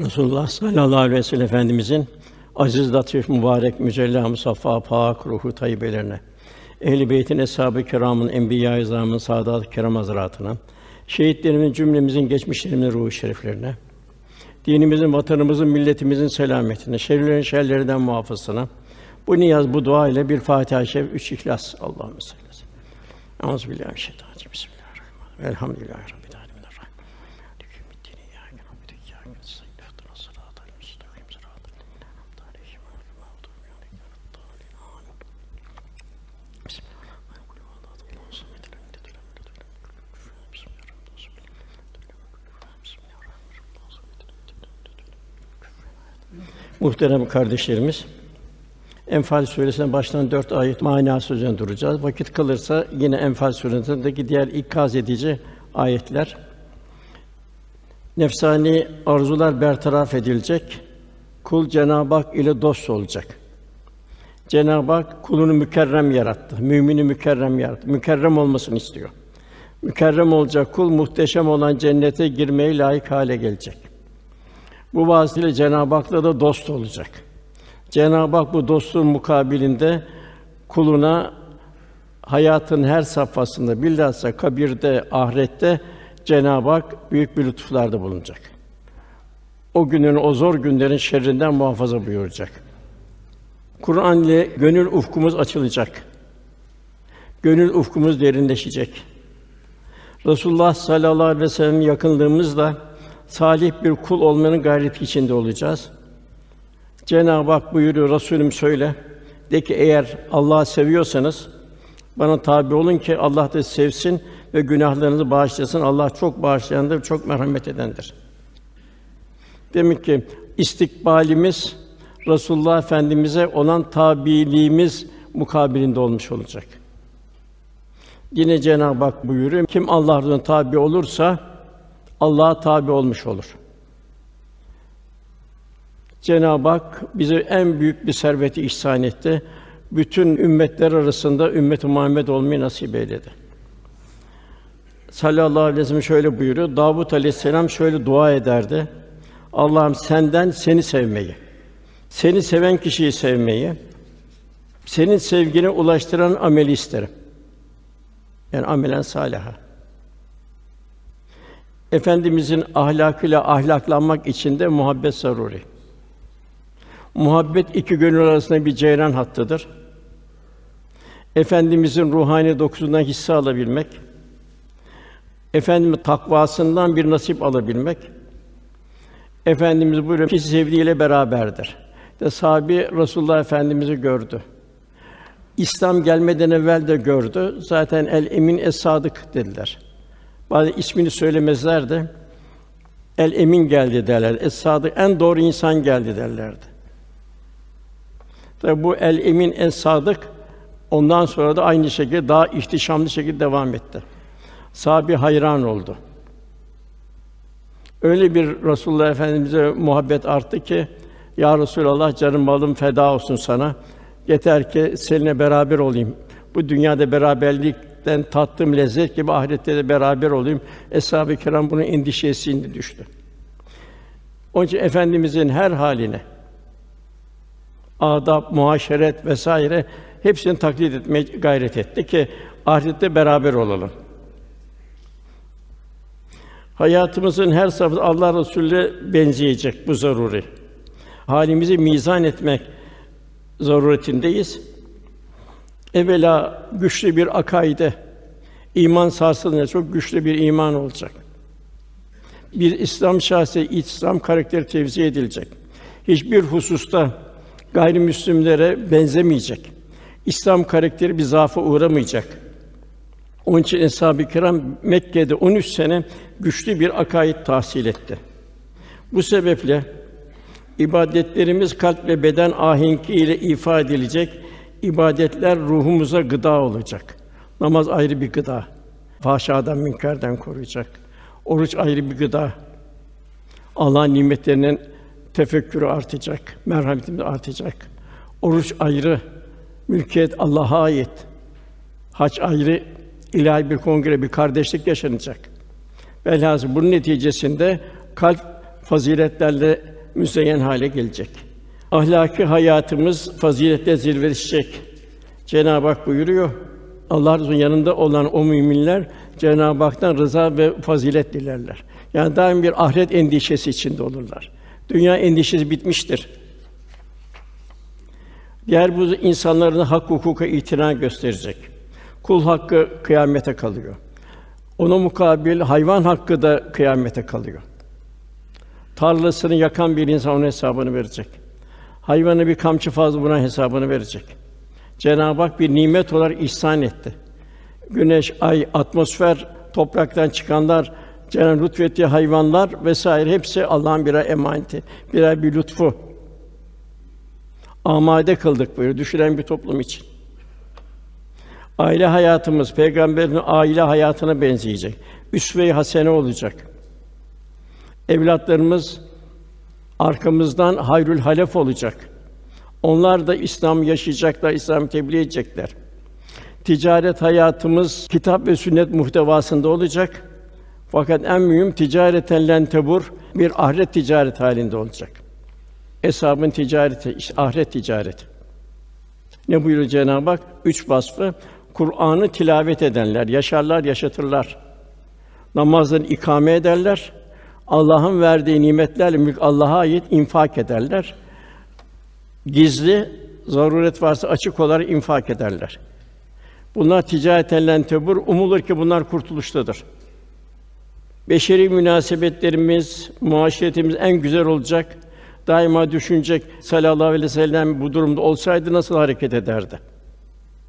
Resulullah sallallahu aleyhi ve sellem Efendimizin aziz, latif, mübarek, mücella, musaffa, pak ruhu tayyibelerine, ehl-i beytin, eshab-ı kiramın, enbiya-i izamın, saadat-ı kiram hazretlerine, şehitlerimizin cümlemizin geçmişlerimizin ruhu şeriflerine, dinimizin, vatanımızın, milletimizin selametine, şerlerin şerlerinden muhafazasına, bu niyaz, bu dua ile bir Fatiha-i Şerif, üç İhlas. Allahümme salli aleyhi ve sellem. Euzubillahimineşşeytanirracim. Bismillahirrahmanirrahim. Elhamdülillahi rabbil alemin. Errahman. Maliki yevmiddin. İyyâke na'budu ve iyyâke nestaîn. İhdinas sıratal mustakîm. Sıratal lezîne en'amte aleyhim gayril mağdûbi aleyhim veleddâllîn. Âmin. Bismillahirrahmanirrahim. Kul huvallahu ahad. Allahu samed. Lem yelid ve lem yulad ve lem yekun lahu kufuwen ahad. Bismillahirrahmanirrahim. Muhterem kardeşlerimiz, Enfal suresinin baştan dört ayet manası üzerine duracağız. Vakit kalırsa yine Enfal suresindeki diğer ikaz edici ayetler. Nefsani arzular bertaraf edilecek. Kul Cenab-ı Hak ile dost olacak. Cenab-ı Hak kulunu mükerrem yarattı. Mümini mükerrem yarattı. Mükerrem olmasını istiyor. Mükerrem olacak kul muhteşem olan cennete girmeye layık hale gelecek. Bu vasıtayla Cenab-ı Hak'la da dost olacak. Cenab-ı Hak bu dostluğun mukabilinde kuluna hayatın her safhasında bilhassa kabirde, ahirette Cenab-ı Hak büyük bir lütuflarda bulunacak. O günün, o zor günlerin şerrinden muhafaza buyuracak. Kur'an ile gönül ufkumuz açılacak. Gönül ufkumuz derinleşecek. Resulullah sallallahu aleyhi ve sellem yakınlığımızla salih bir kul olmanın gayreti içinde olacağız. Cenab-ı Hak buyuruyor, Resulüm söyle. De ki eğer Allah'ı seviyorsanız bana tabi olun ki Allah da sevsin ve günahlarınızı bağışlasın. Allah çok bağışlayandır, çok merhamet edendir. Demek ki istikbalimiz Resulullah Efendimize olan tabiliğimiz mukabilinde olmuş olacak. Yine Cenab-ı Hak buyuruyor, kim Allah'ın tabi olursa Allah'a tabi olmuş olur. Cenab-ı Hak bize en büyük bir serveti ihsan etti. Bütün ümmetler arasında ümmet-i Muhammed olmayı nasip eyledi. Sallallahu aleyhi ve sellem şöyle buyuruyor. Davud aleyhisselam şöyle dua ederdi. Allah'ım senden seni sevmeyi, seni seven kişiyi sevmeyi, senin sevgine ulaştıran ameli isterim. Yani amelen salaha. Efendimizin ahlakıyla ahlaklanmak için de muhabbet zaruri. Muhabbet iki gönül arasında bir ceyran hattıdır. Efendimizin ruhani dokusundan hisse alabilmek, Efendimiz takvasından bir nasip alabilmek, Efendimiz buyuruyor, kişi sevdiğiyle beraberdir. De sahabi Resulullah Efendimizi gördü. İslam gelmeden evvel de gördü. Zaten el emin es sadık dediler. Bazı ismini söylemezlerdi. El emin geldi derler. Es sadık en doğru insan geldi derlerdi. Tabi bu el emin en sadık ondan sonra da aynı şekilde daha ihtişamlı şekilde devam etti. Sahabi hayran oldu. Öyle bir Resulullah Efendimize muhabbet arttı ki ya Resulallah canım malım feda olsun sana. Yeter ki seninle beraber olayım. Bu dünyada beraberlikten tattığım lezzet gibi ahirette de beraber olayım. Eshab-ı kiram bunun endişesinde düştü. Onun için efendimizin her haline adab, muaşeret vesaire hepsini taklit etmeye gayret etti ki ahirette beraber olalım. Hayatımızın her safhası Allah Resulü'ne benzeyecek bu zaruri. Halimizi mizan etmek zaruretindeyiz. Evvela güçlü bir akaide, iman sarsılınca çok güçlü bir iman olacak. Bir İslam şahsi, İslam karakteri tevzi edilecek. Hiçbir hususta gayrimüslimlere benzemeyecek. İslam karakteri bir zaafa uğramayacak. Onun için Eshab-ı Kiram Mekke'de 13 sene güçlü bir akaid tahsil etti. Bu sebeple ibadetlerimiz kalp ve beden ahenki ile ifa edilecek. İbadetler ruhumuza gıda olacak. Namaz ayrı bir gıda. Fahşadan, münkerden koruyacak. Oruç ayrı bir gıda. Allah'ın nimetlerinin tefekkürü artacak, merhametimiz artacak. Oruç ayrı, mülkiyet Allah'a ait. Hac ayrı, ilahi bir kongre, bir kardeşlik yaşanacak. Velhâsıl bunun neticesinde kalp faziletlerle müzeyyen hale gelecek. Ahlaki hayatımız faziletle zirveleşecek. Cenab-ı Hak buyuruyor. Allah'ın yanında olan o müminler Cenab-ı Hak'tan rıza ve fazilet dilerler. Yani daim bir ahiret endişesi içinde olurlar. Dünya endişesi bitmiştir. Diğer bu insanların hak hukuka itina gösterecek. Kul hakkı kıyamete kalıyor. Ona mukabil hayvan hakkı da kıyamete kalıyor. Tarlasını yakan bir insan onun hesabını verecek. Hayvanı bir kamçı fazla buna hesabını verecek. Cenab-ı Hak bir nimet olarak ihsan etti. Güneş, ay, atmosfer, topraktan çıkanlar, Cenab-ı lütfettiği hayvanlar vesaire hepsi Allah'ın birer emaneti, birer bir lütfu. Amade kıldık böyle düşünen bir toplum için. Aile hayatımız peygamberin aile hayatına benzeyecek. Üsve-i hasene olacak. Evlatlarımız arkamızdan hayrül halef olacak. Onlar da İslam yaşayacaklar, İslam tebliğ edecekler. Ticaret hayatımız kitap ve sünnet muhtevasında olacak. Fakat en mühim ticareten len tebur bir ahiret ticaret halinde olacak. Hesabın ticareti, işte ahiret ticareti. Ne buyuruyor Cenab-ı Hak? Üç vasfı. Kur'an'ı tilavet edenler, yaşarlar, yaşatırlar. Namazını ikame ederler. Allah'ın verdiği nimetlerle mülk Allah'a ait infak ederler. Gizli, zaruret varsa açık olarak infak ederler. Bunlar ticareten tebur umulur ki bunlar kurtuluştadır. Beşeri münasebetlerimiz, muaşeretimiz en güzel olacak. Daima düşünecek sallallahu aleyhi ve sellem bu durumda olsaydı nasıl hareket ederdi?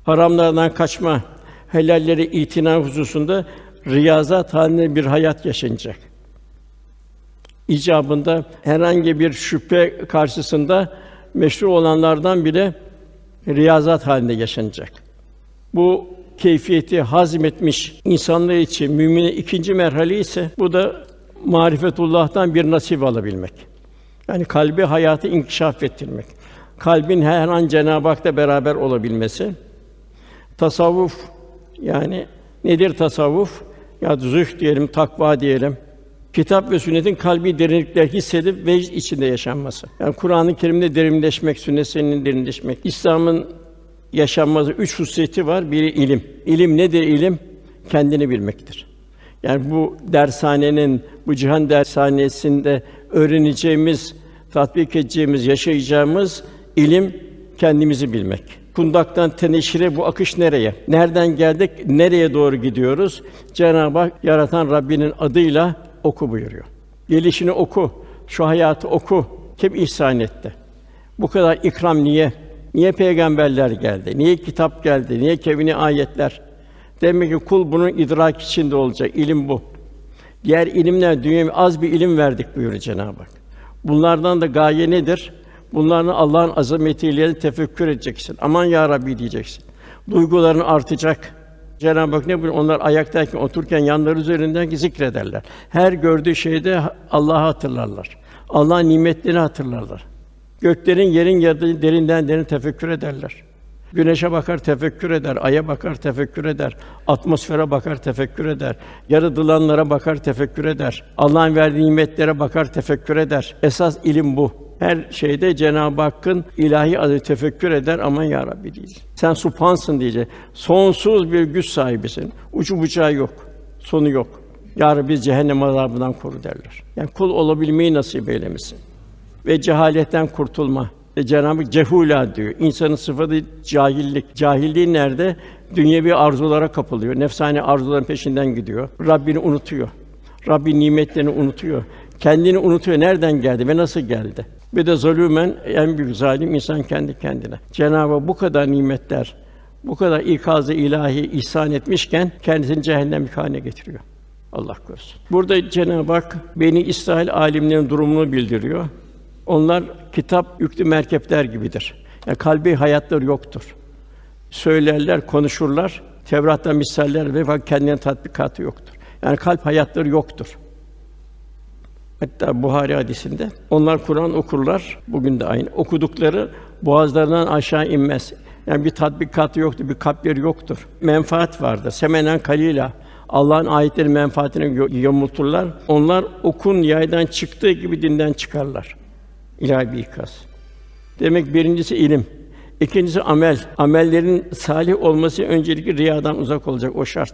Haramlardan kaçma, helalleri itina hususunda riyazat halinde bir hayat yaşanacak. İcabında herhangi bir şüphe karşısında meşru olanlardan bile riyazat halinde yaşanacak. Bu keyfiyeti hazmetmiş insanlar için mümine ikinci merhale ise bu da marifetullah'tan bir nasip alabilmek. Yani kalbi hayatı inkişaf ettirmek. Kalbin her an Cenab-ı Hak'ta beraber olabilmesi. Tasavvuf yani nedir tasavvuf? Ya zühd diyelim, takva diyelim. Kitap ve sünnetin kalbi derinlikler hissedip vecd içinde yaşanması. Yani Kur'an-ı Kerim'de derinleşmek, sünnet seninin derinleşmek. İslam'ın yaşanması üç hususiyeti var. Biri ilim. İlim nedir ilim? Kendini bilmektir. Yani bu dershanenin, bu cihan dershanesinde öğreneceğimiz, tatbik edeceğimiz, yaşayacağımız ilim kendimizi bilmek. Kundaktan teneşire bu akış nereye? Nereden geldik? Nereye doğru gidiyoruz? Cenab-ı Hak yaratan Rabbinin adıyla oku buyuruyor. Gelişini oku, şu hayatı oku. Kim ihsan etti? Bu kadar ikram niye? Niye peygamberler geldi? Niye kitap geldi? Niye kevni ayetler? Demek ki kul bunun idrak içinde olacak. İlim bu. Diğer ilimler dünyaya az bir ilim verdik buyuruyor Cenab-ı Hak. Bunlardan da gaye nedir? Bunların Allah'ın azametiyle tefekkür edeceksin. Aman ya Rabbi diyeceksin. Duyguların artacak. Cenab-ı Hak ne buyuruyor? Onlar ayaktayken, otururken yanları üzerinden zikrederler. Her gördüğü şeyde Allah'ı hatırlarlar. Allah'ın nimetlerini hatırlarlar. Göklerin, yerin yarattığı derinden derin tefekkür ederler. Güneşe bakar, tefekkür eder, aya bakar, tefekkür eder, atmosfere bakar, tefekkür eder, yaratılanlara bakar, tefekkür eder, Allah'ın verdiği nimetlere bakar, tefekkür eder. Esas ilim bu. Her şeyde Cenab-ı Hakk'ın ilahi adı tefekkür eder aman ya Rabbi diyecek. Sen supansın diyecek. Sonsuz bir güç sahibisin. Ucu bucağı yok. Sonu yok. Ya Rabbi cehennem azabından koru derler. Yani kul olabilmeyi nasip eylemesin. Ve cehaletten kurtulma. Ve Cenab-ı cehula diyor. İnsanın sıfatı cahillik. Cahilliği nerede? Dünyevi arzulara kapılıyor. Nefsani arzuların peşinden gidiyor. Rabbini unutuyor. Rabbi nimetlerini unutuyor. Kendini unutuyor. Nereden geldi ve nasıl geldi? Bir de zulümen en büyük zalim insan kendi kendine. Cenab-ı bu kadar nimetler, bu kadar ikazı ilahi ihsan etmişken kendisini cehennem haline getiriyor. Allah korusun. Burada Cenab-ı Hak Beni İsrail alimlerinin durumunu bildiriyor. Onlar kitap yüklü merkepler gibidir. Yani kalbi hayatları yoktur. Söylerler, konuşurlar. Tevrat'ta misaller ve kendine tatbikatı yoktur. Yani kalp hayatları yoktur. Hatta Buhari hadisinde onlar Kur'an okurlar. Bugün de aynı. Okudukları boğazlarından aşağı inmez. Yani bir tatbikatı yoktur, bir kalpleri yoktur. Menfaat vardır. Semenen kalila. Allah'ın ayetleri menfaatine yamulturlar. Onlar okun yaydan çıktığı gibi dinden çıkarlar. İlahi bir ikaz. Demek birincisi ilim. İkincisi amel. Amellerin salih olması öncelikle riyadan uzak olacak o şart.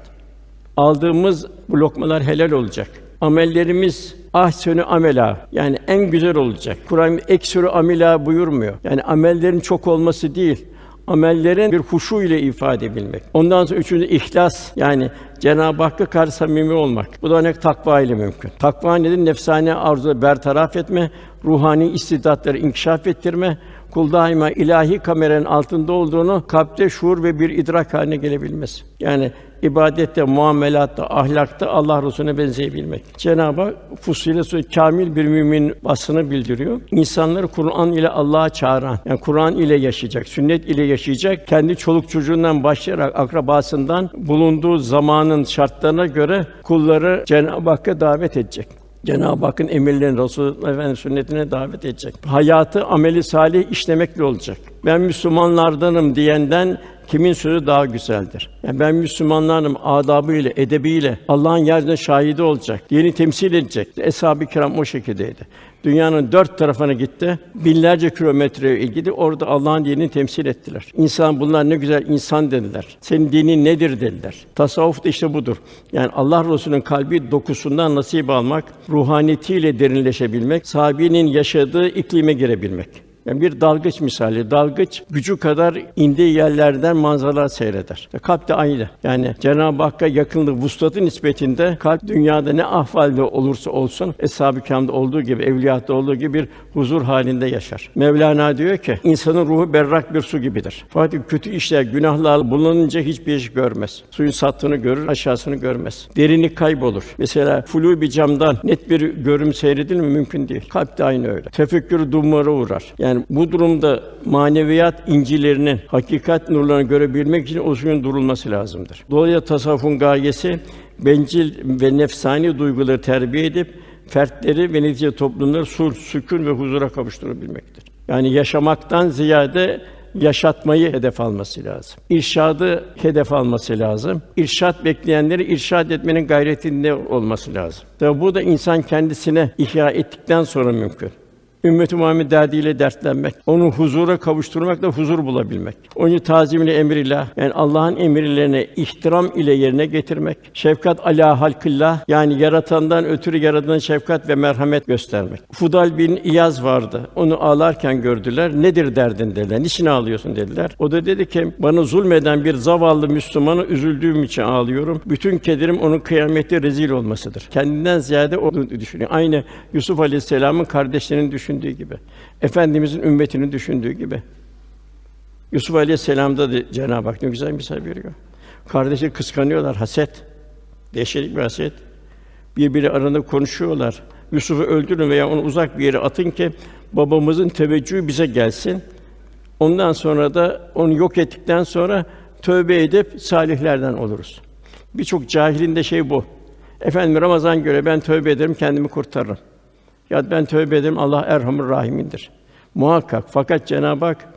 Aldığımız bu lokmalar helal olacak. Amellerimiz ahsenü amela yani en güzel olacak. Kur'an eksürü amela buyurmuyor. Yani amellerin çok olması değil amellerin bir huşu ile ifade edilmek. Ondan sonra üçüncü ihlas yani Cenab-ı Hakk'a karşı samimi olmak. Bu da ancak takva ile mümkün. Takva nedir? Nefsane arzu bertaraf etme, ruhani istidatları inkişaf ettirme, kul daima ilahi kameranın altında olduğunu kalpte şuur ve bir idrak haline gelebilmesi. Yani ibadette, muamelatta, ahlakta Allah Resulüne benzeyebilmek. Cenab-ı Hak Fussilet Suresi kamil bir mümin basını bildiriyor. İnsanları Kur'an ile Allah'a çağıran, yani Kur'an ile yaşayacak, sünnet ile yaşayacak, kendi çoluk çocuğundan başlayarak akrabasından bulunduğu zamanın şartlarına göre kulları Cenab-ı Hakk'a davet edecek. Cenab-ı Hakk'ın emirlerini, Resulullah Efendimiz sünnetine davet edecek. Hayatı ameli salih işlemekle olacak. Ben Müslümanlardanım diyenden kimin sözü daha güzeldir? Yani ben Müslümanlarım adabıyla, edebiyle Allah'ın yeryüzünde şahidi olacak. Dini temsil edecek. Eshab-ı kiram o şekildeydi. Dünyanın dört tarafına gitti. Binlerce kilometre ilgili orada Allah'ın dinini temsil ettiler. İnsan bunlar ne güzel insan dediler. Senin dinin nedir dediler. Tasavvuf da işte budur. Yani Allah Resulü'nün kalbi dokusundan nasip almak, ruhaniyetiyle derinleşebilmek, sahabenin yaşadığı iklime girebilmek. Yani bir dalgıç misali. Dalgıç gücü kadar indiği yerlerden manzaralar seyreder. E, kalp de aynı. Yani Cenab-ı Hakk'a yakınlık vuslatı nispetinde kalp dünyada ne ahvalde olursa olsun eshab-ı olduğu gibi, evliyatta olduğu gibi bir huzur halinde yaşar. Mevlana diyor ki insanın ruhu berrak bir su gibidir. Fakat kötü işler, günahlar bulununca hiçbir iş görmez. Suyun sattığını görür, aşağısını görmez. Derinlik kaybolur. Mesela flu bir camdan net bir görüm seyredilir mi? Mümkün değil. Kalp de aynı öyle. Tefekkür dumura uğrar. Yani yani bu durumda maneviyat incilerinin hakikat nurlarını görebilmek için o suyun durulması lazımdır. Dolayısıyla tasavvufun gayesi bencil ve nefsani duyguları terbiye edip fertleri ve netice toplumları sulh, sükun ve huzura kavuşturabilmektir. Yani yaşamaktan ziyade yaşatmayı hedef alması lazım. İrşadı hedef alması lazım. İrşad bekleyenleri irşad etmenin gayretinde olması lazım. Tabi bu da insan kendisine ihya ettikten sonra mümkün. Ümmet-i Muhammed derdiyle dertlenmek, onu huzura kavuşturmak da huzur bulabilmek. Onu tazimini emrillah yani Allah'ın emirlerine ihtiram ile yerine getirmek. Şefkat ala halkillah yani yaratandan ötürü yaradan şefkat ve merhamet göstermek. Fudal bin İyaz vardı. Onu ağlarken gördüler. Nedir derdin dediler. Niçin ağlıyorsun dediler. O da dedi ki bana zulmeden bir zavallı Müslümanı üzüldüğüm için ağlıyorum. Bütün kederim onun kıyamette rezil olmasıdır. Kendinden ziyade onu düşünüyor. Aynı Yusuf Aleyhisselam'ın kardeşlerinin düşün düşündüğü gibi, efendimizin ümmetini düşündüğü gibi. Yusuf Aleyhisselam'da da Cenab-ı Hak ne güzel misal veriyor. Kardeşi kıskanıyorlar, haset. Dehşetli bir haset. Birbiri arasında konuşuyorlar. Yusuf'u öldürün veya onu uzak bir yere atın ki babamızın teveccühü bize gelsin. Ondan sonra da onu yok ettikten sonra tövbe edip salihlerden oluruz. Birçok cahilin de şey bu. Efendim Ramazan göre ben tövbe ederim, kendimi kurtarırım. Ya ben tövbe ederim Allah Erhamur Rahim'indir. Muhakkak fakat Cenab-ı Hak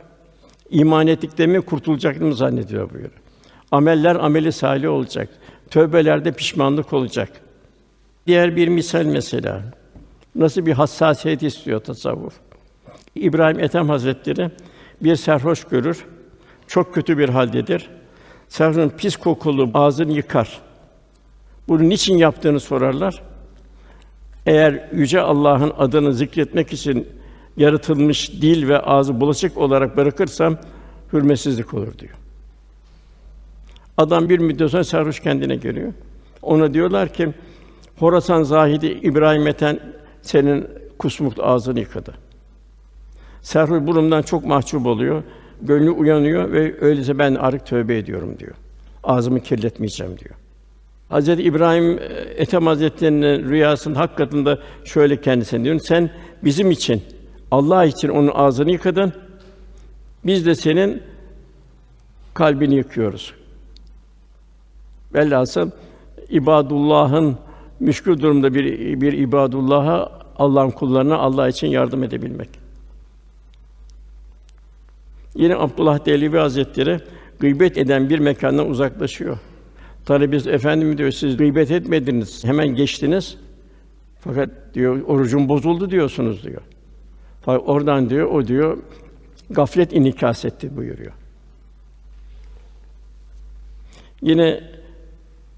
iman ettikte mi kurtulacaklığını zannediyor buyuruyor. Ameller ameli salih olacak. Tövbelerde pişmanlık olacak. Diğer bir misal mesela. Nasıl bir hassasiyet istiyor tasavvuf. İbrahim Ethem Hazretleri bir serhoş görür. Çok kötü bir haldedir. Serhoşun pis kokulu ağzını yıkar. Bunu niçin yaptığını sorarlar. Eğer yüce Allah'ın adını zikretmek için yaratılmış dil ve ağzı bulaşık olarak bırakırsam hürmetsizlik olur diyor. Adam bir müddet sonra sarhoş kendine geliyor. Ona diyorlar ki Horasan zahidi İbrahim Eten senin kusmuk ağzını yıkadı. Sarhoş burundan çok mahcup oluyor. Gönlü uyanıyor ve öyleyse ben artık tövbe ediyorum diyor. Ağzımı kirletmeyeceğim diyor. Hazreti İbrahim e, Ethem Hazretleri'nin rüyasında hakikatinde şöyle kendisine diyor. Sen bizim için Allah için onun ağzını yıkadın. Biz de senin kalbini yıkıyoruz. Velhasıl ibadullah'ın müşkül durumda bir bir ibadullah'a Allah'ın kullarına Allah için yardım edebilmek. Yine Abdullah Dehlevi Hazretleri gıybet eden bir mekandan uzaklaşıyor. Talebesi efendim diyor siz gıybet etmediniz. Hemen geçtiniz. Fakat diyor orucum bozuldu diyorsunuz diyor. Fakat oradan diyor o diyor gaflet inikas etti buyuruyor. Yine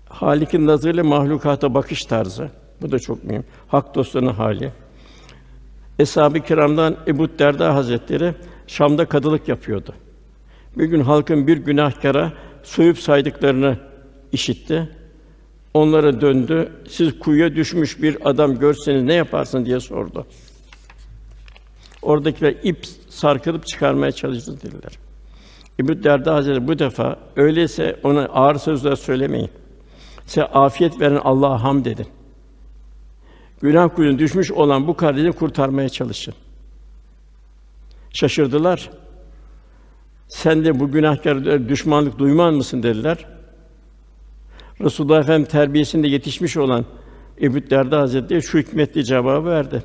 Halik'in nazarıyla mahlukata bakış tarzı. Bu da çok mühim. Hak dostlarının hali. Eshab-ı Kiram'dan Ebu Derda Hazretleri Şam'da kadılık yapıyordu. Bir gün halkın bir günahkara soyup saydıklarını işitti. Onlara döndü. Siz kuyuya düşmüş bir adam görseniz ne yaparsın diye sordu. Oradakiler ip sarkılıp çıkarmaya çalıştı dediler. İbn Derda Hazretleri bu defa öyleyse ona ağır sözler söylemeyin. Size afiyet veren Allah'a hamd edin. Günah kuyuna düşmüş olan bu kardeşini kurtarmaya çalışın. Şaşırdılar. Sen de bu günahkara düşmanlık duymaz mısın dediler. Resulullah Efendimiz terbiyesinde yetişmiş olan Ebu Derda Hazretleri şu hikmetli cevabı verdi.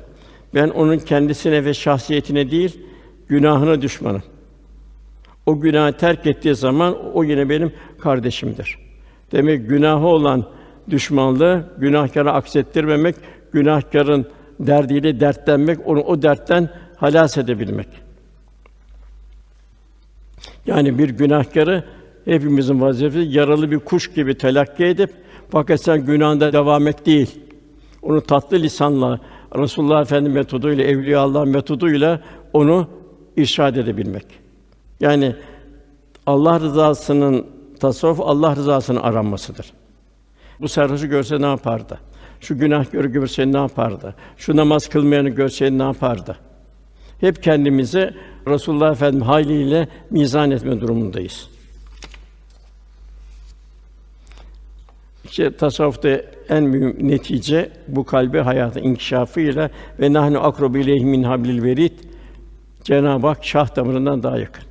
Ben onun kendisine ve şahsiyetine değil, günahına düşmanım. O günahı terk ettiği zaman o yine benim kardeşimdir. Demek günahı olan düşmanlığı günahkara aksettirmemek, günahkarın derdiyle dertlenmek, onu o dertten halas edebilmek. Yani bir günahkarı hepimizin vazifesi yaralı bir kuş gibi telakki edip fakat sen günahında devam et değil. Onu tatlı lisanla Resulullah Efendimiz metoduyla, evliya Allah metoduyla onu irşad edebilmek. Yani Allah rızasının tasavvuf Allah rızasının aranmasıdır. Bu sarhoşu görse ne yapardı? Şu günahkarı görse ne yapardı? Şu namaz kılmayanı görse ne yapardı? Hep kendimizi Resulullah Efendimiz haliyle mizan etme durumundayız. İşte tasavvufta en mühim netice bu kalbi hayatı inkişafıyla ve nahnu akrobu ileyhi min hablil verid Cenab-ı Hak şah damarından daha yakın.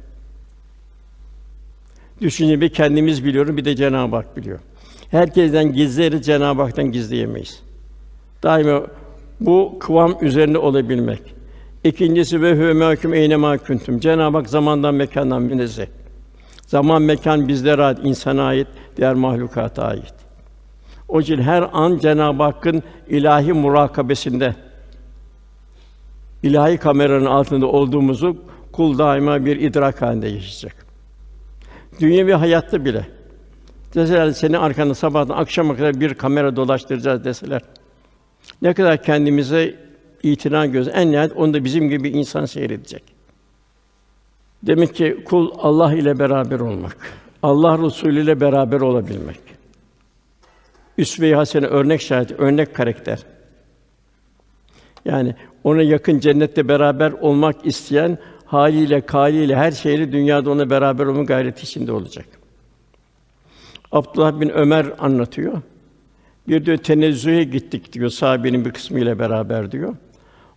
Düşünce bir kendimiz biliyorum, bir de Cenab-ı Hak biliyor. Herkesten gizleriz, Cenab-ı Hak'tan gizleyemeyiz. Daima bu kıvam üzerinde olabilmek. İkincisi ve huve mahkum eyne mahkuntum. Cenab-ı Hak zamandan mekandan münezzeh. Zaman mekan bizlere ait, insana ait, diğer mahlukata ait. O için her an Cenab-ı Hakk'ın ilahi murakabesinde ilahi kameranın altında olduğumuzu kul daima bir idrak halinde yaşayacak. Dünyevi hayatta bile deseler seni arkanda sabahtan akşama kadar bir kamera dolaştıracağız deseler ne kadar kendimize itina göz en nihayet onu da bizim gibi insan seyredecek. Demek ki kul Allah ile beraber olmak, Allah Resulü ile beraber olabilmek. Üsve-i hasene örnek şahit, örnek karakter. Yani ona yakın cennette beraber olmak isteyen haliyle, kaliyle, her şeyle dünyada ona beraber olma gayreti içinde olacak. Abdullah bin Ömer anlatıyor. Bir diyor tenezzühe gittik diyor sahabenin bir kısmı ile beraber diyor.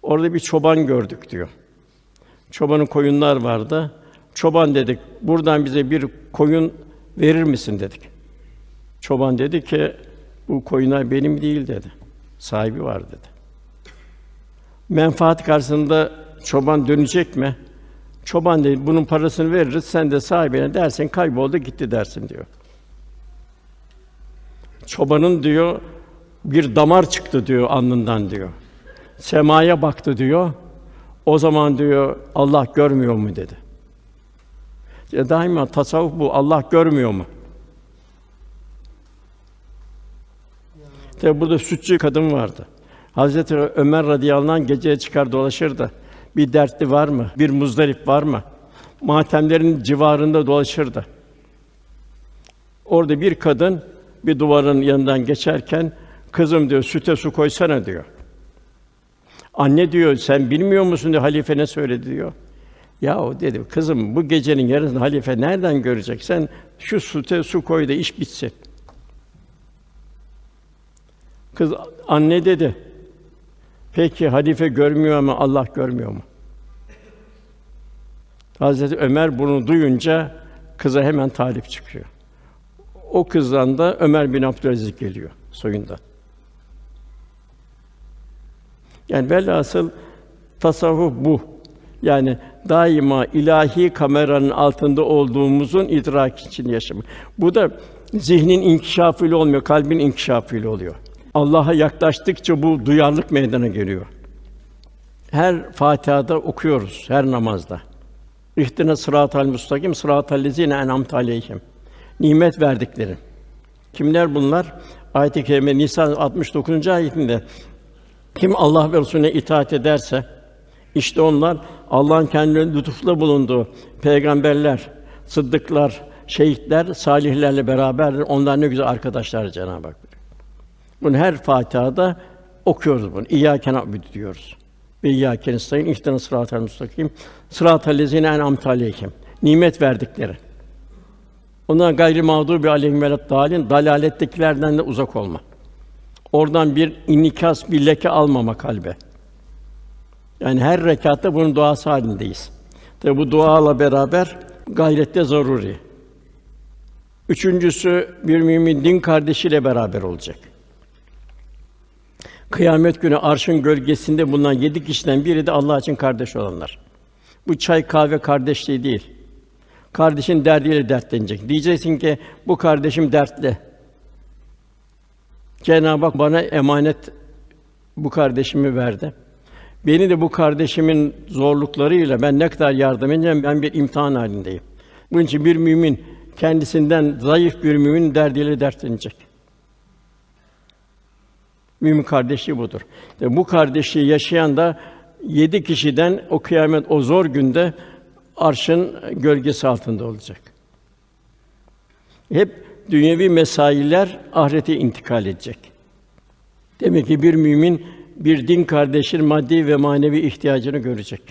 Orada bir çoban gördük diyor. Çobanın koyunlar vardı. Çoban dedik, buradan bize bir koyun verir misin dedik. Çoban dedi ki, bu koyunlar benim değil dedi. Sahibi var dedi. Menfaat karşısında çoban dönecek mi? Çoban dedi, bunun parasını veririz, sen de sahibine dersin, kayboldu gitti dersin diyor. Çobanın diyor, bir damar çıktı diyor alnından diyor. Semaya baktı diyor. O zaman diyor Allah görmüyor mu dedi. Daima tasavvuf bu. Allah görmüyor mu? Tabi burada sütçü kadın vardı. Hazreti Ömer radıyallahu anh geceye çıkar dolaşırdı. Bir dertli var mı? Bir muzdarip var mı? Matemlerin civarında dolaşırdı. Orada bir kadın bir duvarın yanından geçerken kızım diyor süte su koysana diyor. Anne diyor sen bilmiyor musun diyor halife ne söyledi diyor. Ya o dedi kızım bu gecenin yarısını halife nereden görecek? Sen şu süte su koy da iş bitsin. Kız anne dedi. Peki halife görmüyor ama Allah görmüyor mu? Hazreti Ömer bunu duyunca kıza hemen talip çıkıyor. O kızdan da Ömer bin Abdülaziz geliyor soyundan. Yani velhasıl tasavvuf bu. Yani daima ilahi kameranın altında olduğumuzun idrak için yaşamak. Bu da Zihnin inkişafıyla olmuyor, kalbin inkişafıyla oluyor. Allah'a yaklaştıkça bu duyarlılık meydana geliyor. Her Fatiha'da okuyoruz, her namazda. İhtine sıratal mustakim sıratal lezine en'amte aleyhim. Nimet verdikleri. Kimler bunlar? Ayet-i kerime Nisa 69. ayetinde kim Allah ve Resulüne itaat ederse işte onlar Allah'ın kendilerine lütufla bulunduğu peygamberler, sıddıklar, şehitler, salihlerle beraberdir. Onlar ne güzel arkadaşlar Cenab-ı Hak. Bunu her Fatiha'da okuyoruz bunu. İyyâke na'budu diyoruz. Ve iyyâke nestaîn ihdinas sıratal mustakim. Sıratal lezîne en'amte aleyhim. Nimet verdikleri. Ondan gayri mağdubi aleyhim ve dalin dalalettekilerden de uzak olma. Oradan bir inikas, bir leke almama kalbe. Yani her rekatta bunun duası halindeyiz. Tabi bu duayla beraber gayrette zaruri. Üçüncüsü bir mümin din kardeşiyle beraber olacak. Kıyamet günü arşın gölgesinde bulunan yedi kişiden biri de Allah için kardeş olanlar. Bu çay kahve kardeşliği değil. Kardeşin derdiyle dertlenecek. Diyeceksin ki bu kardeşim dertli. Cenab-ı Hak bana emanet bu kardeşimi verdi. Beni de bu kardeşimin zorluklarıyla ben ne kadar yardım edeceğim ben bir imtihan halindeyim. Bunun için bir mümin kendisinden zayıf bir mümin derdiyle dertlenecek. Mümin kardeşliği budur. İşte bu kardeşliği yaşayan da yedi kişiden o kıyamet o zor günde arşın gölgesi altında olacak. Hep dünyevi mesailer ahirete intikal edecek. Demek ki bir mümin bir din kardeşinin maddi ve manevi ihtiyacını görecek.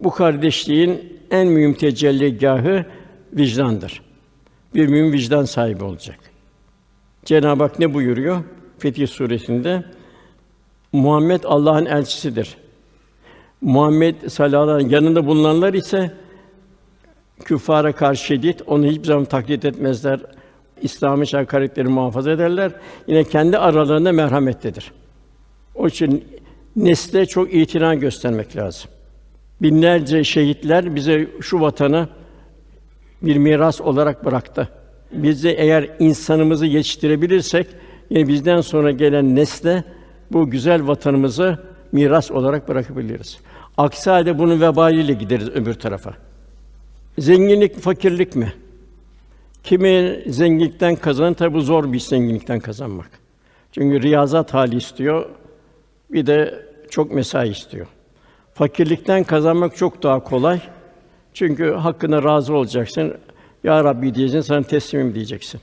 Bu kardeşliğin en mühim tecelligahı vicdandır. Bir mümin vicdan sahibi olacak. Cenab-ı Hak ne buyuruyor? Fetih suresinde Muhammed Allah'ın elçisidir. Muhammed sallallahu aleyhi ve yanında bulunanlar ise küffara karşı şiddet, onu hiçbir zaman taklit etmezler. İslam'ın şer karakteri muhafaza ederler. Yine kendi aralarında merhamettedir. O için nesle çok itina göstermek lazım. Binlerce şehitler bize şu vatanı bir miras olarak bıraktı. Biz de eğer insanımızı yetiştirebilirsek, yine bizden sonra gelen nesle bu güzel vatanımızı miras olarak bırakabiliriz. Aksi halde bunun vebaliyle gideriz öbür tarafa. Zenginlik, fakirlik mi? Kimi zenginlikten kazanır, tabi bu zor bir zenginlikten kazanmak. Çünkü riyazat hali istiyor, bir de çok mesai istiyor. Fakirlikten kazanmak çok daha kolay. Çünkü hakkına razı olacaksın. Ya Rabbi diyeceksin, sana teslimim diyeceksin.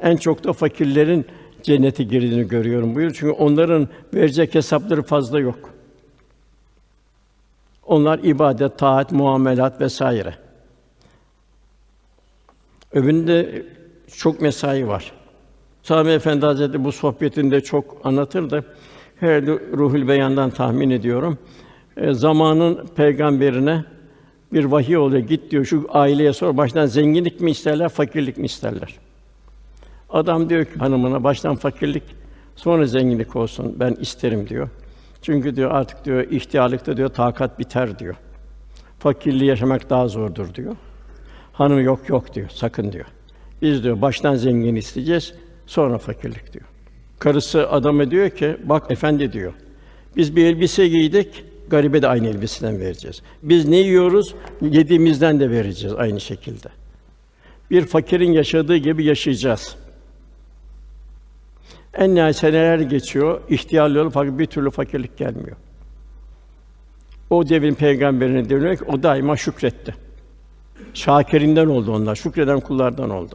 En çok da fakirlerin cennete girdiğini görüyorum buyur. Çünkü onların verecek hesapları fazla yok. Onlar ibadet, taat, muamelat vesaire. Öbüründe çok mesai var. Sami Efendi Hazretleri bu sohbetinde çok anlatırdı. Herhalde Ruhul Beyan'dan tahmin ediyorum. E, zamanın peygamberine bir vahiy oluyor. Git diyor şu aileye sor baştan zenginlik mi isterler, fakirlik mi isterler? Adam diyor ki hanımına baştan fakirlik, sonra zenginlik olsun ben isterim diyor. Çünkü diyor artık diyor ihtiyarlıkta diyor takat biter diyor. Fakirliği yaşamak daha zordur diyor. Hanım yok yok diyor. Sakın diyor. Biz diyor baştan zengin isteyeceğiz, sonra fakirlik diyor. Karısı adama diyor ki, bak efendi diyor. Biz bir elbise giydik, garibe de aynı elbiseden vereceğiz. Biz ne yiyoruz, yediğimizden de vereceğiz aynı şekilde. Bir fakirin yaşadığı gibi yaşayacağız. En nihayet seneler geçiyor, ihtiyarlıyor fakat bir türlü fakirlik gelmiyor. O devrin peygamberine ki o daima şükretti. Şakirinden oldu onlar, şükreden kullardan oldu.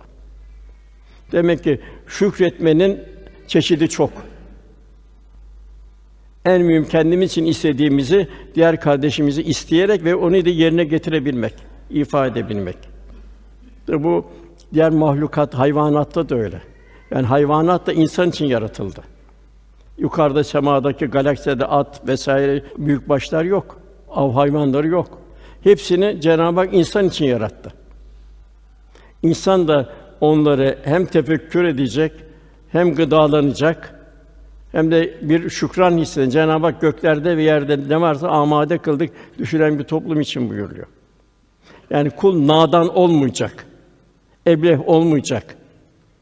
Demek ki şükretmenin çeşidi çok. En mühim kendimiz için istediğimizi diğer kardeşimizi isteyerek ve onu da yerine getirebilmek, ifade edebilmek. Bu diğer mahlukat, hayvanatta da öyle. Yani hayvanat da insan için yaratıldı. Yukarıda semadaki galakside at vesaire büyük başlar yok. Av hayvanları yok. Hepsini Cenab-ı Hak insan için yarattı. İnsan da onları hem tefekkür edecek, hem gıdalanacak, hem de bir şükran hissedecek. Cenab-ı Hak göklerde ve yerde ne varsa amade kıldık, düşüren bir toplum için buyuruyor. Yani kul nadan olmayacak. ebleh olmayacak.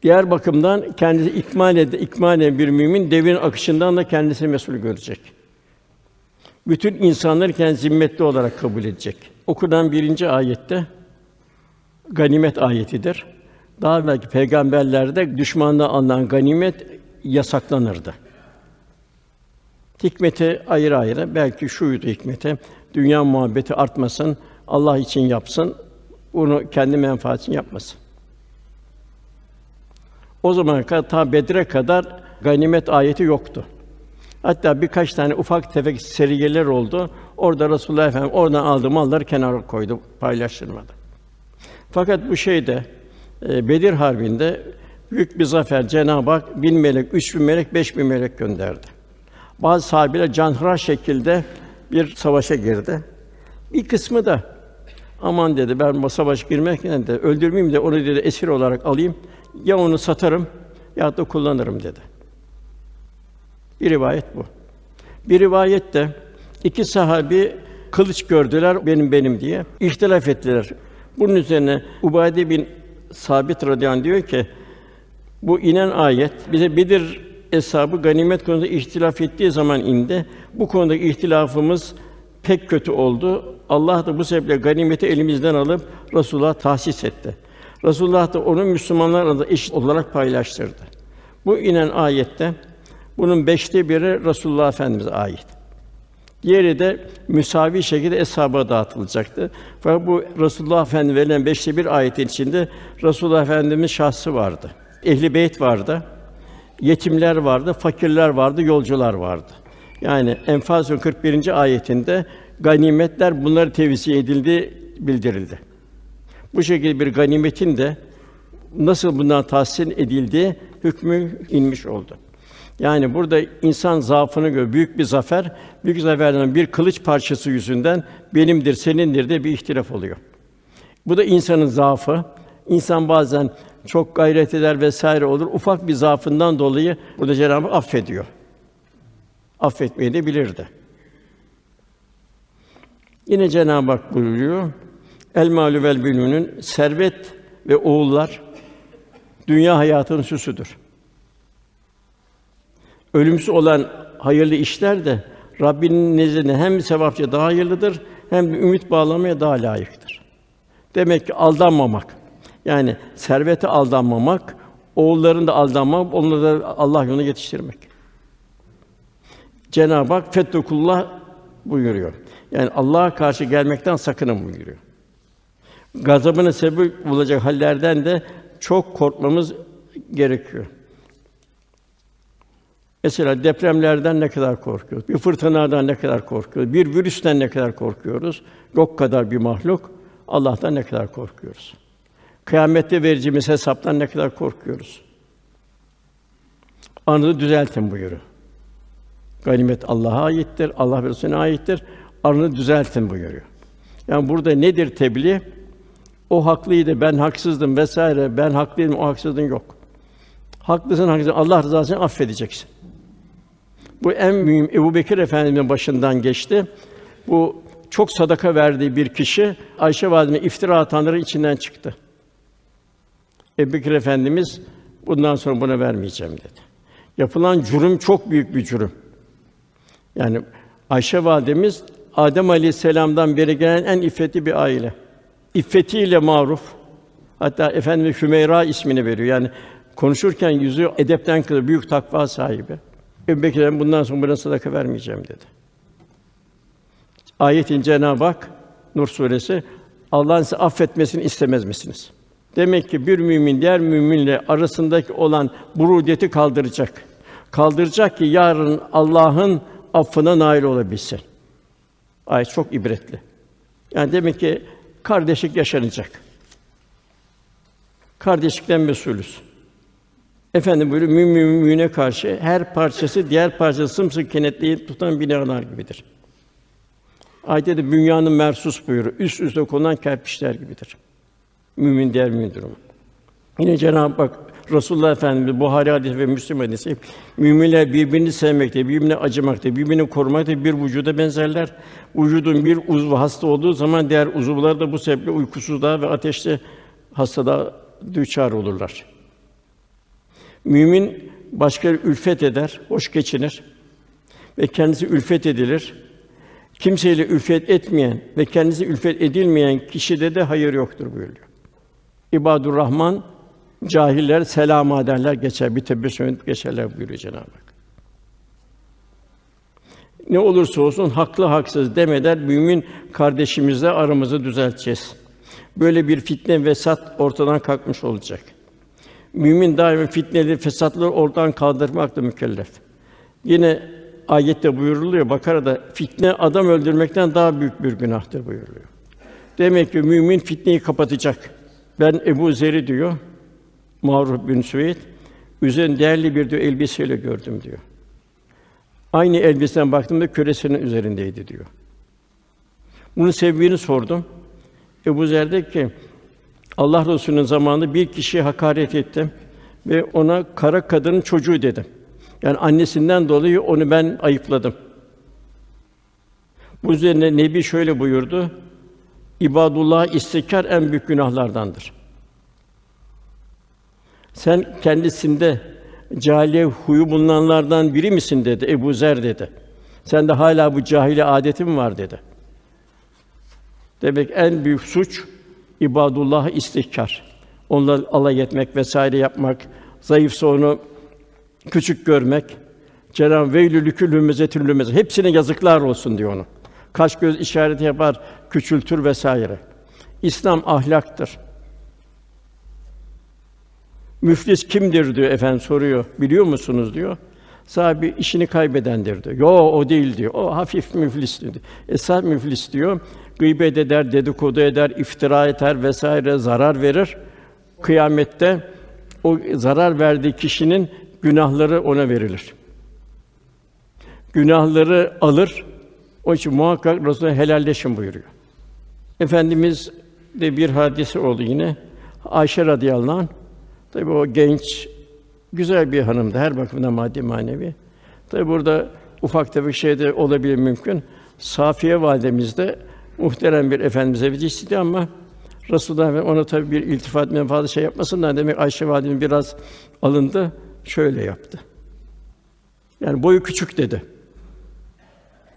Diğer bakımdan kendisi ikmal ede, ikmal eden bir mümin devrin akışından da kendisi mesul görecek. Bütün insanları kendi zimmetli olarak kabul edecek. Okunan birinci ayette ganimet ayetidir. Daha evvelki peygamberlerde düşmandan alınan ganimet yasaklanırdı. Hikmeti ayrı ayrı. Belki şuydu hikmeti. Dünya muhabbeti artmasın, Allah için yapsın, bunu kendi menfaati için yapmasın. O zamana kadar ta Bedre kadar ganimet ayeti yoktu. Hatta birkaç tane ufak tefek seriyeler oldu. Orada Resulullah Efendimiz oradan aldığı malları kenara koydu, paylaştırmadı. Fakat bu şeyde e, Bedir Harbi'nde büyük bir zafer Cenab-ı Hak bin melek, üç bin melek, beş bin melek gönderdi. Bazı sahabeler canhıraş şekilde bir savaşa girdi. Bir kısmı da aman dedi ben bu savaş girmekten de öldürmeyeyim de onu dedi esir olarak alayım. Ya onu satarım ya da kullanırım dedi. Bir rivayet bu. Bir rivayet de iki sahabi kılıç gördüler benim benim diye ihtilaf ettiler. Bunun üzerine Ubade bin Sabit radıyallahu diyor ki bu inen ayet bize Bedir eshabı ganimet konusunda ihtilaf ettiği zaman indi. Bu konudaki ihtilafımız pek kötü oldu. Allah da bu sebeple ganimeti elimizden alıp Resulullah tahsis etti. Resulullah da onu Müslümanlar arasında eşit olarak paylaştırdı. Bu inen ayette bunun beşte biri Resulullah Efendimize ait. Diğeri de müsavi şekilde eshaba dağıtılacaktı. Fakat bu Resulullah Efendimize verilen beşte bir ayetin içinde Resulullah Efendimiz şahsı vardı. Ehli beyt vardı. Yetimler vardı, fakirler vardı, yolcular vardı. Yani Enfal 41. ayetinde ganimetler bunları tevzi edildi bildirildi. Bu şekilde bir ganimetin de nasıl bundan tahsin edildiği hükmü inmiş oldu. Yani burada insan zaafını göre büyük bir zafer, büyük zaferden bir kılıç parçası yüzünden benimdir, senindir de bir ihtilaf oluyor. Bu da insanın zaafı. İnsan bazen çok gayret eder vesaire olur. Ufak bir zaafından dolayı burada Cenab-ı Hak affediyor. Affetmeyi de bilirdi. Yine Cenab-ı Hak buyuruyor. El malü vel bününün servet ve oğullar dünya hayatının süsüdür. Ölümsüz olan hayırlı işler de Rabbinin nezdinde hem sevapça daha hayırlıdır hem de ümit bağlamaya daha layıktır. Demek ki aldanmamak. Yani servete aldanmamak, oğulların da aldanmamak, onları da Allah yoluna yetiştirmek. Cenab-ı Hak fettekullah buyuruyor. Yani Allah'a karşı gelmekten sakının buyuruyor. Gazabına sebep olacak hallerden de çok korkmamız gerekiyor. Mesela depremlerden ne kadar korkuyoruz? Bir fırtınadan ne kadar korkuyoruz? Bir virüsten ne kadar korkuyoruz? Yok kadar bir mahluk. Allah'tan ne kadar korkuyoruz? Kıyamette vereceğimiz hesaptan ne kadar korkuyoruz? Anını düzeltin buyuruyor. Ganimet Allah'a aittir, Allah ve Resulüne aittir. Arını düzeltin buyuruyor. Yani burada nedir tebliğ? O haklıydı, ben haksızdım vesaire. Ben haklıydım, o haksızdın yok. Haklısın, haklısın. Allah rızası için affedeceksin. Bu en mühim Ebu Bekir Efendimiz'in başından geçti. Bu çok sadaka verdiği bir kişi Ayşe valideme iftira atanların içinden çıktı. Ebu Bekir Efendimiz bundan sonra buna vermeyeceğim dedi. Yapılan cürüm çok büyük bir cürüm. Yani Ayşe validemiz Adem Aleyhisselam'dan beri gelen en iffetli bir aile. İffetiyle maruf. Hatta Efendimiz Hümeyra ismini veriyor. Yani konuşurken yüzü edepten kılır, büyük takva sahibi. Ebu Bekir'den bundan sonra buna sadaka vermeyeceğim dedi. Ayetin Cenab-ı Hak Nur suresi Allah'ın size affetmesini istemez misiniz? Demek ki bir mümin diğer müminle arasındaki olan burudiyeti kaldıracak. Kaldıracak ki yarın Allah'ın affına nail olabilsin. Ayet çok ibretli. Yani demek ki kardeşlik yaşanacak. Kardeşlikten mesulüz. Efendim buyuruyor, mümin mümine karşı her parçası diğer parçası sımsıkı kenetleyip tutan binalar gibidir. Ayette de dünyanın mersus buyuruyor. Üst üste konulan kerpiçler gibidir. Mümin diğer mümin durumu. Yine Cenab-ı Hak Resulullah Efendimiz Buhari hadisi ve Müslim hadisi müminler birbirini sevmekte, birbirine acımakta, birbirini korumakta bir vücuda benzerler. Vücudun bir uzvu hasta olduğu zaman diğer uzuvlar da bu sebeple uykusuzluğa ve ateşte hastalığa düçar olurlar. Mümin başka ülfet eder, hoş geçinir ve kendisi ülfet edilir. Kimseyle ülfet etmeyen ve kendisi ülfet edilmeyen kişide de hayır yoktur buyuruyor. İbadur Rahman cahiller selam ederler geçer bir tebessüm geçerler buyuruyor Cenab-ı Hak. Ne olursa olsun haklı haksız demeden mümin kardeşimizle aramızı düzelteceğiz. Böyle bir fitne vesat ortadan kalkmış olacak. Mümin daima fitneli fesatları ortadan kaldırmakla mükellef. Yine ayette buyuruluyor Bakara'da fitne adam öldürmekten daha büyük bir günahtır buyuruluyor. Demek ki mümin fitneyi kapatacak. Ben Ebu Zer'i diyor, Mağruf bin Süveyd, üzerinde değerli bir diyor, elbiseyle gördüm diyor. Aynı elbiseden baktığımda küresinin üzerindeydi diyor. Bunun sebebini sordum. Ebu Zer dedi ki Allah Resulü'nün zamanında bir kişiye hakaret ettim ve ona kara kadının çocuğu dedim. Yani annesinden dolayı onu ben ayıpladım. Bu üzerine Nebi şöyle buyurdu: İbadullah istikar en büyük günahlardandır. Sen kendisinde cahiliye huyu bulunanlardan biri misin dedi Ebu Zer dedi. Sen de hala bu cahiliye adetin var dedi. Demek en büyük suç ibadullah istihkar. Onları alay etmek vesaire yapmak, zayıfsa onu küçük görmek. Cenab-ı Veylül lükül hümezetül lümeze. Hepsine yazıklar olsun diyor onu. Kaş göz işareti yapar, küçültür vesaire. İslam ahlaktır. Müflis kimdir diyor efendim soruyor. Biliyor musunuz diyor. Sahibi işini kaybedendir diyor. Yo o değil diyor. O hafif müflis diyor. Esas müflis diyor. Gıybet eder, dedikodu eder, iftira eder vesaire zarar verir. Kıyamette o zarar verdiği kişinin günahları ona verilir. Günahları alır. O için muhakkak Resulullah helalleşin buyuruyor. Efendimiz de bir hadise oldu yine. Ayşe radıyallahu anh Tabi o genç, güzel bir hanımdı her bakımdan maddi manevi. Tabi burada ufak tefek şey de olabilir mümkün. Safiye validemiz de muhterem bir efendimize vecihsiydi ama Resulullah ona tabi bir iltifat menfaat şey yapmasınlar demek Ayşe validemiz biraz alındı, şöyle yaptı. Yani boyu küçük dedi.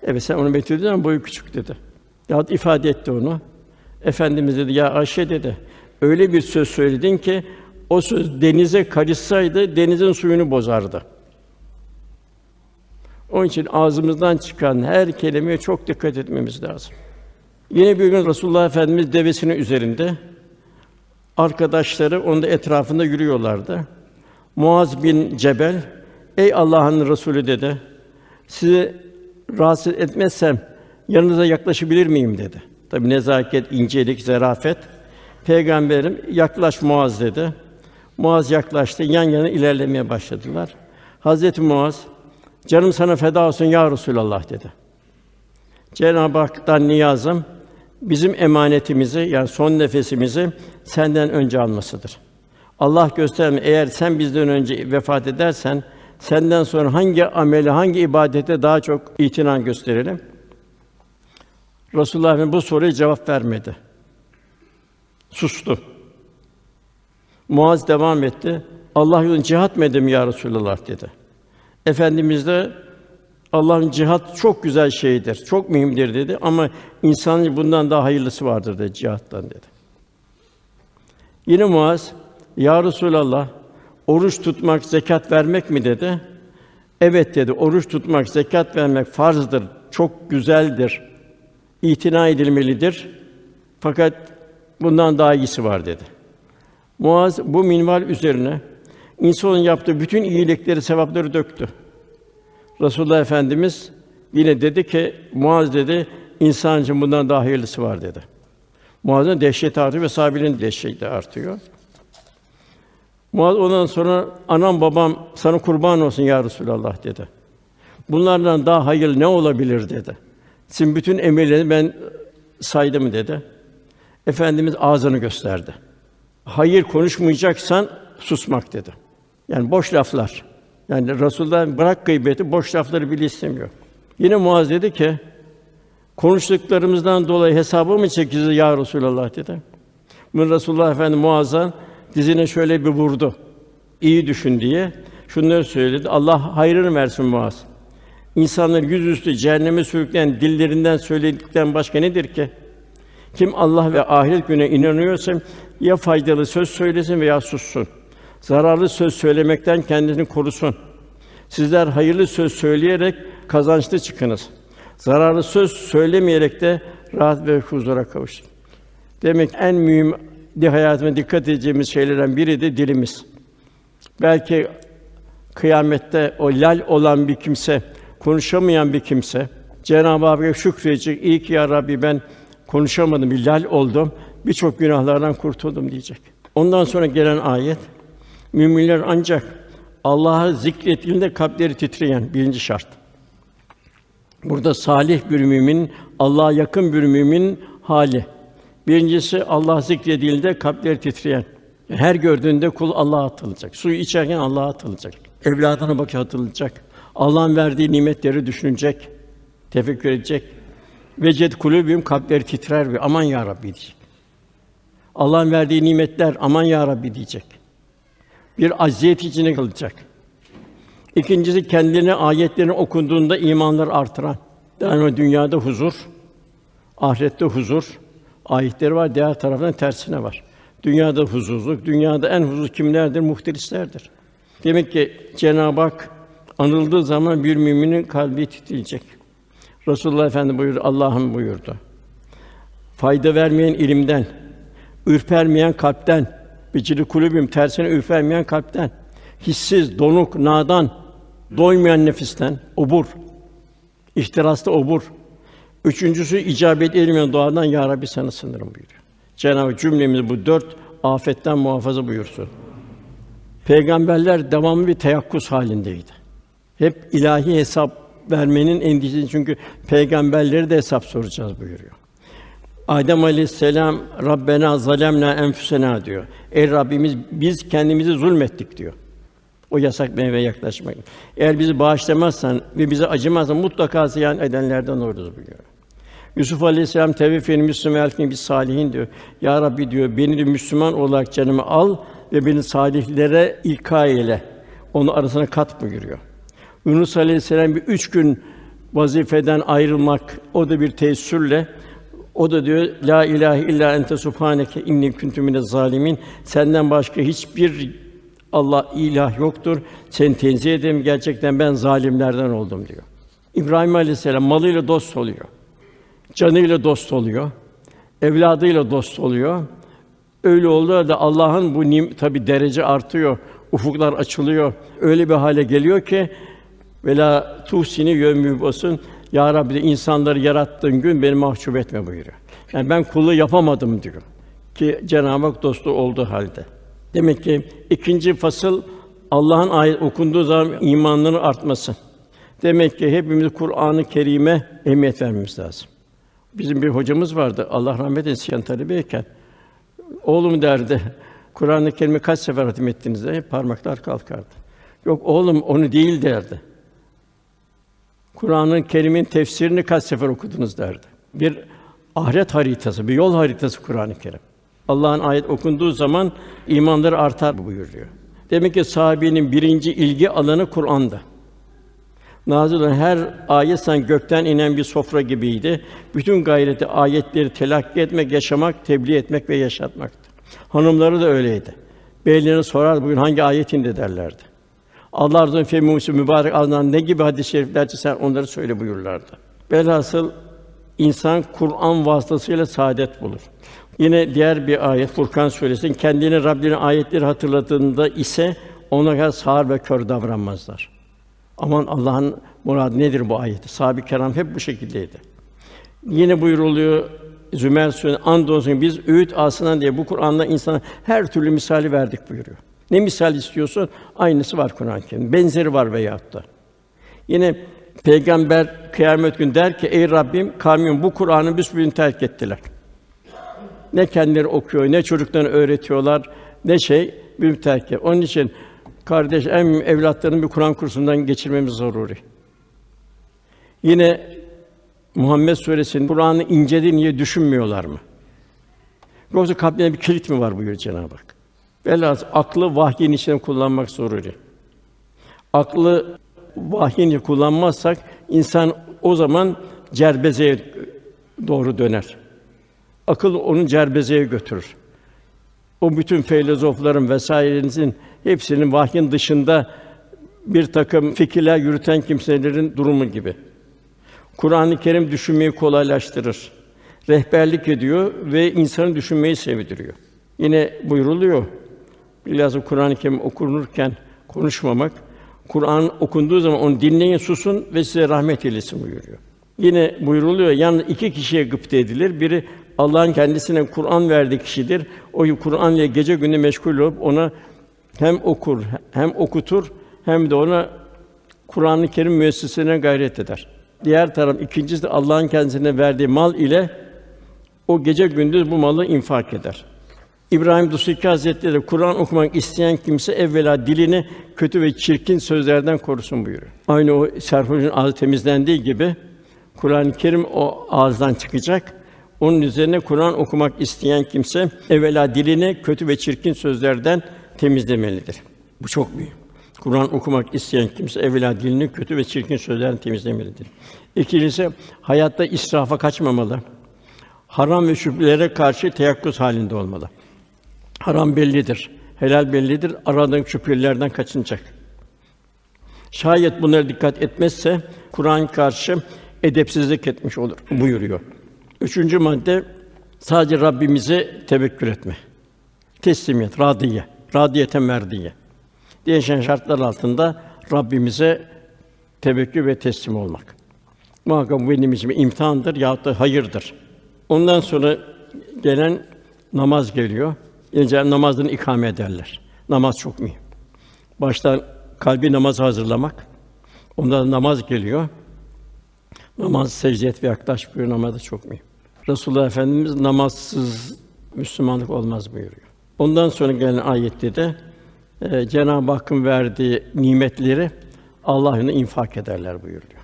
Evet sen onu methedin ama boyu küçük dedi. Ya ifade etti onu. Efendimiz dedi ya Ayşe dedi. Öyle bir söz söyledin ki o söz denize karışsaydı denizin suyunu bozardı. Onun için ağzımızdan çıkan her kelimeye çok dikkat etmemiz lazım. Yine bir gün Resulullah Efendimiz devesinin üzerinde arkadaşları onun da etrafında yürüyorlardı. Muaz bin Cebel, ey Allah'ın Resulü dedi. Sizi rahatsız etmezsem yanınıza yaklaşabilir miyim dedi. Tabi nezaket, incelik, zarafet. Peygamberim yaklaş Muaz dedi. Muaz yaklaştı, yan yana ilerlemeye başladılar. Hazreti Muaz, canım sana feda olsun ya Resulallah dedi. Cenab-ı Hak'tan niyazım bizim emanetimizi yani son nefesimizi senden önce almasıdır. Allah gösterme eğer sen bizden önce vefat edersen senden sonra hangi ameli, hangi ibadete daha çok itina gösterelim? Resulullah bu soruya cevap vermedi. Sustu. Muaz devam etti. Allah yolunda cihat mı edeyim ya Resulullah dedi. Efendimiz de Allah'ın cihat çok güzel şeydir, çok mühimdir dedi ama insanın bundan daha hayırlısı vardır dedi cihattan dedi. Yine Muaz, Ya Resulallah, oruç tutmak, zekat vermek mi dedi. Evet dedi, oruç tutmak, zekat vermek farzdır, çok güzeldir, itina edilmelidir. Fakat bundan daha iyisi var dedi. Muaz bu minval üzerine insanın yaptığı bütün iyilikleri, sevapları döktü. Resulullah Efendimiz yine dedi ki Muaz dedi insan için bundan daha hayırlısı var dedi. Muaz'ın dehşeti artıyor ve sahabenin dehşeti artıyor. Muaz ondan sonra anam babam sana kurban olsun ya Resulallah dedi. Bunlardan daha hayırlı ne olabilir dedi. Sizin bütün emirleri ben saydım dedi. Efendimiz ağzını gösterdi hayır konuşmayacaksan susmak dedi. Yani boş laflar. Yani Resulullah bırak gıybeti, boş lafları bile istemiyor. Yine Muaz dedi ki, konuştuklarımızdan dolayı hesabı mı çekeceğiz ya Resulallah dedi. Bunu Resulullah Efendimiz Muaz'a Dizine şöyle bir vurdu. İyi düşün diye. Şunları söyledi. Allah hayrını versin Muaz. İnsanları yüzüstü cehenneme sürükleyen dillerinden söyledikten başka nedir ki? Kim Allah ve ahiret güne inanıyorsa ya faydalı söz söylesin veya sussun. Zararlı söz söylemekten kendini korusun. Sizler hayırlı söz söyleyerek kazançlı çıkınız. Zararlı söz söylemeyerek de rahat ve huzura kavuşun. Demek en mühim di hayatıma dikkat edeceğimiz şeylerden biri de dilimiz. Belki kıyamette o lal olan bir kimse, konuşamayan bir kimse Cenab-ı Hakk'a şükredecek. İyi ki ya Rabbi ben konuşamadım, bir lal oldum. Birçok günahlardan kurtuldum diyecek. Ondan sonra gelen ayet müminler ancak Allah'ı zikrettiğinde kalpleri titreyen birinci şart. Burada salih bir mümin, Allah'a yakın bir mümin hali. Birincisi Allah zikredildiğinde kalpleri titreyen. Her gördüğünde kul Allah'a atılacak. Suyu içerken Allah'a atılacak. Evladına bakıp atılacak. Allah'ın verdiği nimetleri düşünecek, tefekkür edecek. Veced kulübüm kalpleri titrer ve aman ya Rabbi diyecek. Allah'ın verdiği nimetler aman ya Rabbi diyecek. Bir acziyet içine kalacak. İkincisi kendine ayetlerin okunduğunda imanlar artıran. Yani dünyada huzur, ahirette huzur. Ayetleri var, diğer taraftan tersine var. Dünyada huzursuzluk, dünyada en huzur kimlerdir? Muhteristlerdir. Demek ki Cenab-ı Hak anıldığı zaman bir müminin kalbi titreyecek. Resulullah Efendi buyurdu, Allah'ım buyurdu. Fayda vermeyen ilimden, ürpermeyen kalpten, Becili kulübüm tersine ürpermeyen kalpten, hissiz, donuk, nadan, doymayan nefisten, obur, ihtiraslı obur. Üçüncüsü icabet edilmeyen duadan ya Rabbi sana sınırım buyuruyor. Cenab-ı cümlemizi bu dört afetten muhafaza buyursun. Peygamberler devamlı bir teyakkuz halindeydi. Hep ilahi hesap vermenin endişesi çünkü peygamberleri de hesap soracağız buyuruyor. Adem Aleyhisselam Rabbena zalemna enfusena diyor. Ey Rabbimiz biz kendimizi zulmettik diyor. O yasak meyve yaklaşmak. Eğer bizi bağışlamazsan ve bize acımazsan mutlaka ziyan edenlerden oluruz buyuruyor. Yusuf Aleyhisselam tevfeni Müslüman elfini bir salihin diyor. Ya Rabbi diyor beni de Müslüman olarak canımı al ve beni salihlere ilka eyle. Onu arasına kat buyuruyor. Yunus Aleyhisselam bir üç gün vazifeden ayrılmak o da bir tesirle o da diyor la ilahe illa ente subhaneke inni kuntu minez zalimin. Senden başka hiçbir Allah ilah yoktur. Seni tenzih ederim gerçekten ben zalimlerden oldum diyor. İbrahim Aleyhisselam malıyla dost oluyor. Canıyla dost oluyor. Evladıyla dost oluyor. Öyle oldu da Allah'ın bu nim tabi derece artıyor. Ufuklar açılıyor. Öyle bir hale geliyor ki vela tuhsini yömü basın ya Rabbi de insanları yarattığın gün beni mahcup etme buyuruyor. Yani ben kulu yapamadım diyor. Ki Cenab-ı Hak dostu olduğu halde. Demek ki ikinci fasıl Allah'ın ayet okunduğu zaman imanların artması. Demek ki hepimiz Kur'an-ı Kerim'e ehemmiyet vermemiz lazım. Bizim bir hocamız vardı. Allah rahmet eylesin talebeyken. Oğlum derdi. Kur'an-ı Kerim'i kaç sefer hatim ettiniz diye parmaklar kalkardı. Yok oğlum onu değil derdi. Kur'an-ı Kerim'in tefsirini kaç sefer okudunuz derdi. Bir ahiret haritası, bir yol haritası Kur'an-ı Kerim. Allah'ın ayet okunduğu zaman imanları artar buyuruyor. Demek ki sahabenin birinci ilgi alanı Kur'an'da. Nazil olan her ayet sen gökten inen bir sofra gibiydi. Bütün gayreti ayetleri telakki etmek, yaşamak, tebliğ etmek ve yaşatmaktı. Hanımları da öyleydi. Beylerine sorar bugün hangi ayet indi derlerdi. Allah razı olsun mübarek ağzından ne gibi hadis-i şeriflerse sen onları söyle buyurlardı. Velhasıl insan Kur'an vasıtasıyla saadet bulur. Yine diğer bir ayet Furkan suresinin kendini Rabbinin ayetleri hatırladığında ise ona kadar sağır ve kör davranmazlar. Aman Allah'ın muradı nedir bu ayeti? Sahabe-i keram hep bu şekildeydi. Yine buyuruluyor Zümer Suresi andolsun biz öğüt asından diye bu Kur'an'da insana her türlü misali verdik buyuruyor. Ne misal istiyorsun? Aynısı var Kur'an-ı Kerim. Benzeri var veyahut da. Yine Peygamber kıyamet gün der ki: Ey Rabbim, kavmim bu Kur'an'ı büsbütün terk ettiler. Ne kendileri okuyor, ne çocuklarına öğretiyorlar, ne şey bir terk ediyor. Onun için kardeş en evlatlarını bir Kur'an kursundan geçirmemiz zaruri. Yine Muhammed Suresi'nin Kur'an'ı incedi niye düşünmüyorlar mı? Yoksa kalplerine bir kilit mi var buyuruyor Cenab-ı Hak. Velhâsıl aklı vahyin içinde kullanmak zaruri. Aklı vahyin içinde kullanmazsak insan o zaman cerbezeye doğru döner. Akıl onu cerbezeye götürür. O bütün filozofların vesairenizin hepsinin vahyin dışında bir takım fikirler yürüten kimselerin durumu gibi. Kur'an-ı Kerim düşünmeyi kolaylaştırır. Rehberlik ediyor ve insanı düşünmeyi sevdiriyor. Yine buyruluyor. Bilhassa Kur'an-ı Kerim okunurken konuşmamak, Kur'an okunduğu zaman onu dinleyin, susun ve size rahmet eylesin buyuruyor. Yine buyruluyor. Yalnız iki kişiye gıpta edilir. Biri Allah'ın kendisine Kur'an verdiği kişidir. O Kur'an ile gece gündüz meşgul olup ona hem okur, hem okutur, hem de ona Kur'an-ı Kerim müessesesine gayret eder. Diğer taraf ikincisi de Allah'ın kendisine verdiği mal ile o gece gündüz bu malı infak eder. İbrahim Dusiki Hazretleri Kur'an okumak isteyen kimse evvela dilini kötü ve çirkin sözlerden korusun buyuruyor. Aynı o serhoşun ağzı temizlendiği gibi Kur'an-ı Kerim o ağızdan çıkacak. Onun üzerine Kur'an okumak isteyen kimse evvela dilini kötü ve çirkin sözlerden temizlemelidir. Bu çok büyük. Kur'an okumak isteyen kimse evvela dilini kötü ve çirkin sözlerden temizlemelidir. İkincisi hayatta israfa kaçmamalı. Haram ve şüphelere karşı teyakkuz halinde olmalı. Haram bellidir, helal bellidir. Aradığın şüphelerden kaçınacak. Şayet bunlara dikkat etmezse Kur'an karşı edepsizlik etmiş olur buyuruyor. Üçüncü madde sadece Rabbimize tevekkül etme. Teslimiyet, radiye, radiyete merdiye. Değişen şartlar altında Rabbimize tevekkül ve teslim olmak. Muhakkak bu benim için imtihandır yahut da hayırdır. Ondan sonra gelen namaz geliyor. Yine namazını ikame ederler. Namaz çok mühim. Baştan kalbi namaz hazırlamak. Ondan namaz geliyor. Namaz secde ve yaklaş buyuruyor. Namaz da çok mühim. Resulullah Efendimiz namazsız Müslümanlık olmaz buyuruyor. Ondan sonra gelen ayette de e, Cenab-ı Hakk'ın verdiği nimetleri Allah infak ederler buyuruyor.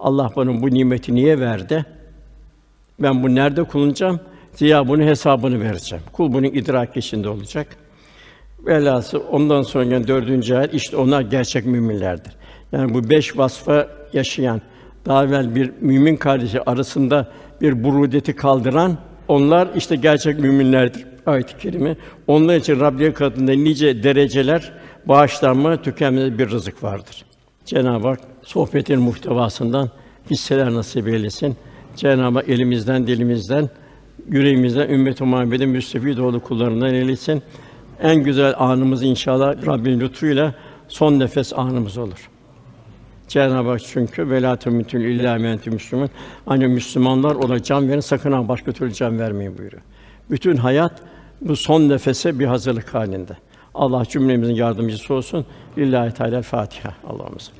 Allah bana bu nimeti niye verdi? Ben bu nerede kullanacağım? Ziya bunun hesabını vereceğim. Kul bunun idrak içinde olacak. Velhâsıl ondan sonra gelen dördüncü ayet işte onlar gerçek müminlerdir. Yani bu beş vasfa yaşayan daha evvel bir mümin kardeşi arasında bir burudeti kaldıran onlar işte gerçek müminlerdir. Ayet-i kerime. Onlar için Rabbiye katında nice dereceler, bağışlanma, tükenmez bir rızık vardır. Cenab-ı Hak sohbetin muhtevasından hisseler nasip eylesin. Cenab-ı Hak elimizden, dilimizden, yüreğimizden ümmet-i Muhammed'in müstefid olduğu kullarından eylesin. En güzel anımız inşallah Rabbin lütfuyla son nefes anımız olur. Cenab-ı Hak çünkü velâ temutun illâ mentü müslümün. Hani Müslümanlar ola can verin, sakın ha başka türlü can vermeyin buyuruyor. Bütün hayat bu son nefese bir hazırlık halinde. Allah cümlemizin yardımcısı olsun. Lillahi Teala Fatiha. Allah'ımız.